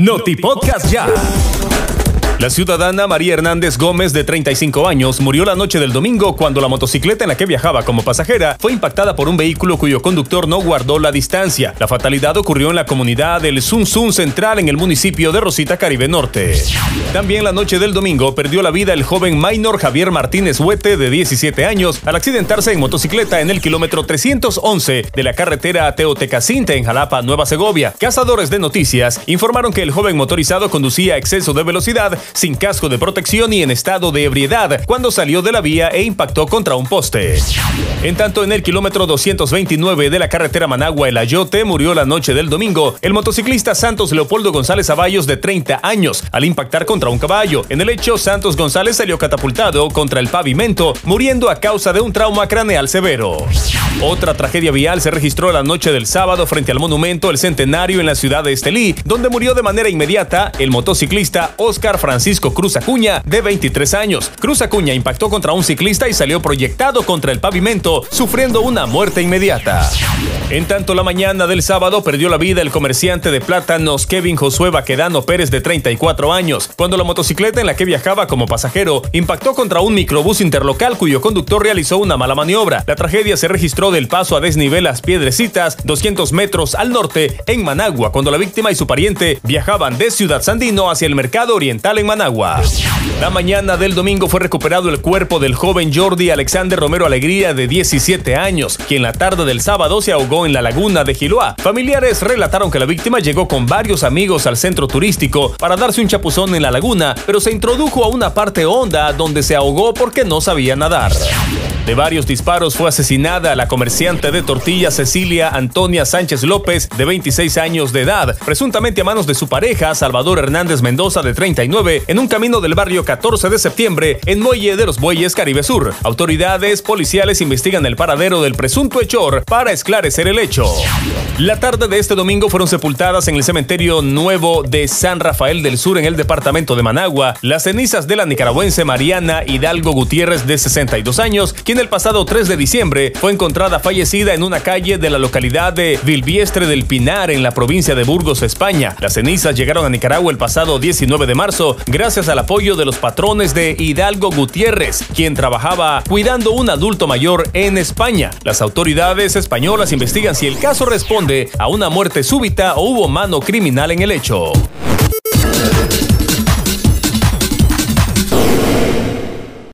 Noti Podcast Ya. La ciudadana María Hernández Gómez, de 35 años, murió la noche del domingo cuando la motocicleta en la que viajaba como pasajera fue impactada por un vehículo cuyo conductor no guardó la distancia. La fatalidad ocurrió en la comunidad del Sun Sun Central en el municipio de Rosita, Caribe Norte. También la noche del domingo perdió la vida el joven minor Javier Martínez Huete, de 17 años, al accidentarse en motocicleta en el kilómetro 311 de la carretera Teotecacinte en Jalapa, Nueva Segovia. Cazadores de noticias informaron que el joven motorizado conducía a exceso de velocidad sin casco de protección y en estado de ebriedad cuando salió de la vía e impactó contra un poste. En tanto, en el kilómetro 229 de la carretera Managua-El Ayote murió la noche del domingo el motociclista Santos Leopoldo González Avallos de 30 años al impactar contra un caballo. En el hecho, Santos González salió catapultado contra el pavimento, muriendo a causa de un trauma craneal severo. Otra tragedia vial se registró la noche del sábado frente al monumento El Centenario en la ciudad de Estelí, donde murió de manera inmediata el motociclista Oscar Francisco Cruz Acuña, de 23 años. Cruz Acuña impactó contra un ciclista y salió proyectado contra el pavimento, sufriendo una muerte inmediata. En tanto, la mañana del sábado perdió la vida el comerciante de plátanos Kevin Josué Baquedano Pérez, de 34 años, cuando la motocicleta en la que viajaba como pasajero impactó contra un microbús interlocal cuyo conductor realizó una mala maniobra. La tragedia se registró del paso a desnivel Las Piedrecitas, 200 metros al norte, en Managua, cuando la víctima y su pariente viajaban de Ciudad Sandino hacia el mercado oriental en Managua. La mañana del domingo fue recuperado el cuerpo del joven Jordi Alexander Romero Alegría, de 17 años, quien la tarde del sábado se ahogó en la laguna de Giloá. Familiares relataron que la víctima llegó con varios amigos al centro turístico para darse un chapuzón en la laguna, pero se introdujo a una parte honda donde se ahogó porque no sabía nadar. De varios disparos fue asesinada la comerciante de tortillas Cecilia Antonia Sánchez López, de 26 años de edad, presuntamente a manos de su pareja Salvador Hernández Mendoza, de 39, en un camino del barrio 14 de septiembre, en Muelle de los Bueyes, Caribe Sur. Autoridades policiales investigan el paradero del presunto hechor para esclarecer el hecho. La tarde de este domingo fueron sepultadas en el cementerio nuevo de San Rafael del Sur, en el departamento de Managua, las cenizas de la nicaragüense Mariana Hidalgo Gutiérrez, de 62 años, quien el pasado 3 de diciembre fue encontrada fallecida en una calle de la localidad de Vilviestre del Pinar en la provincia de Burgos, España. Las cenizas llegaron a Nicaragua el pasado 19 de marzo gracias al apoyo de los patrones de Hidalgo Gutiérrez, quien trabajaba cuidando un adulto mayor en España. Las autoridades españolas investigan si el caso responde a una muerte súbita o hubo mano criminal en el hecho.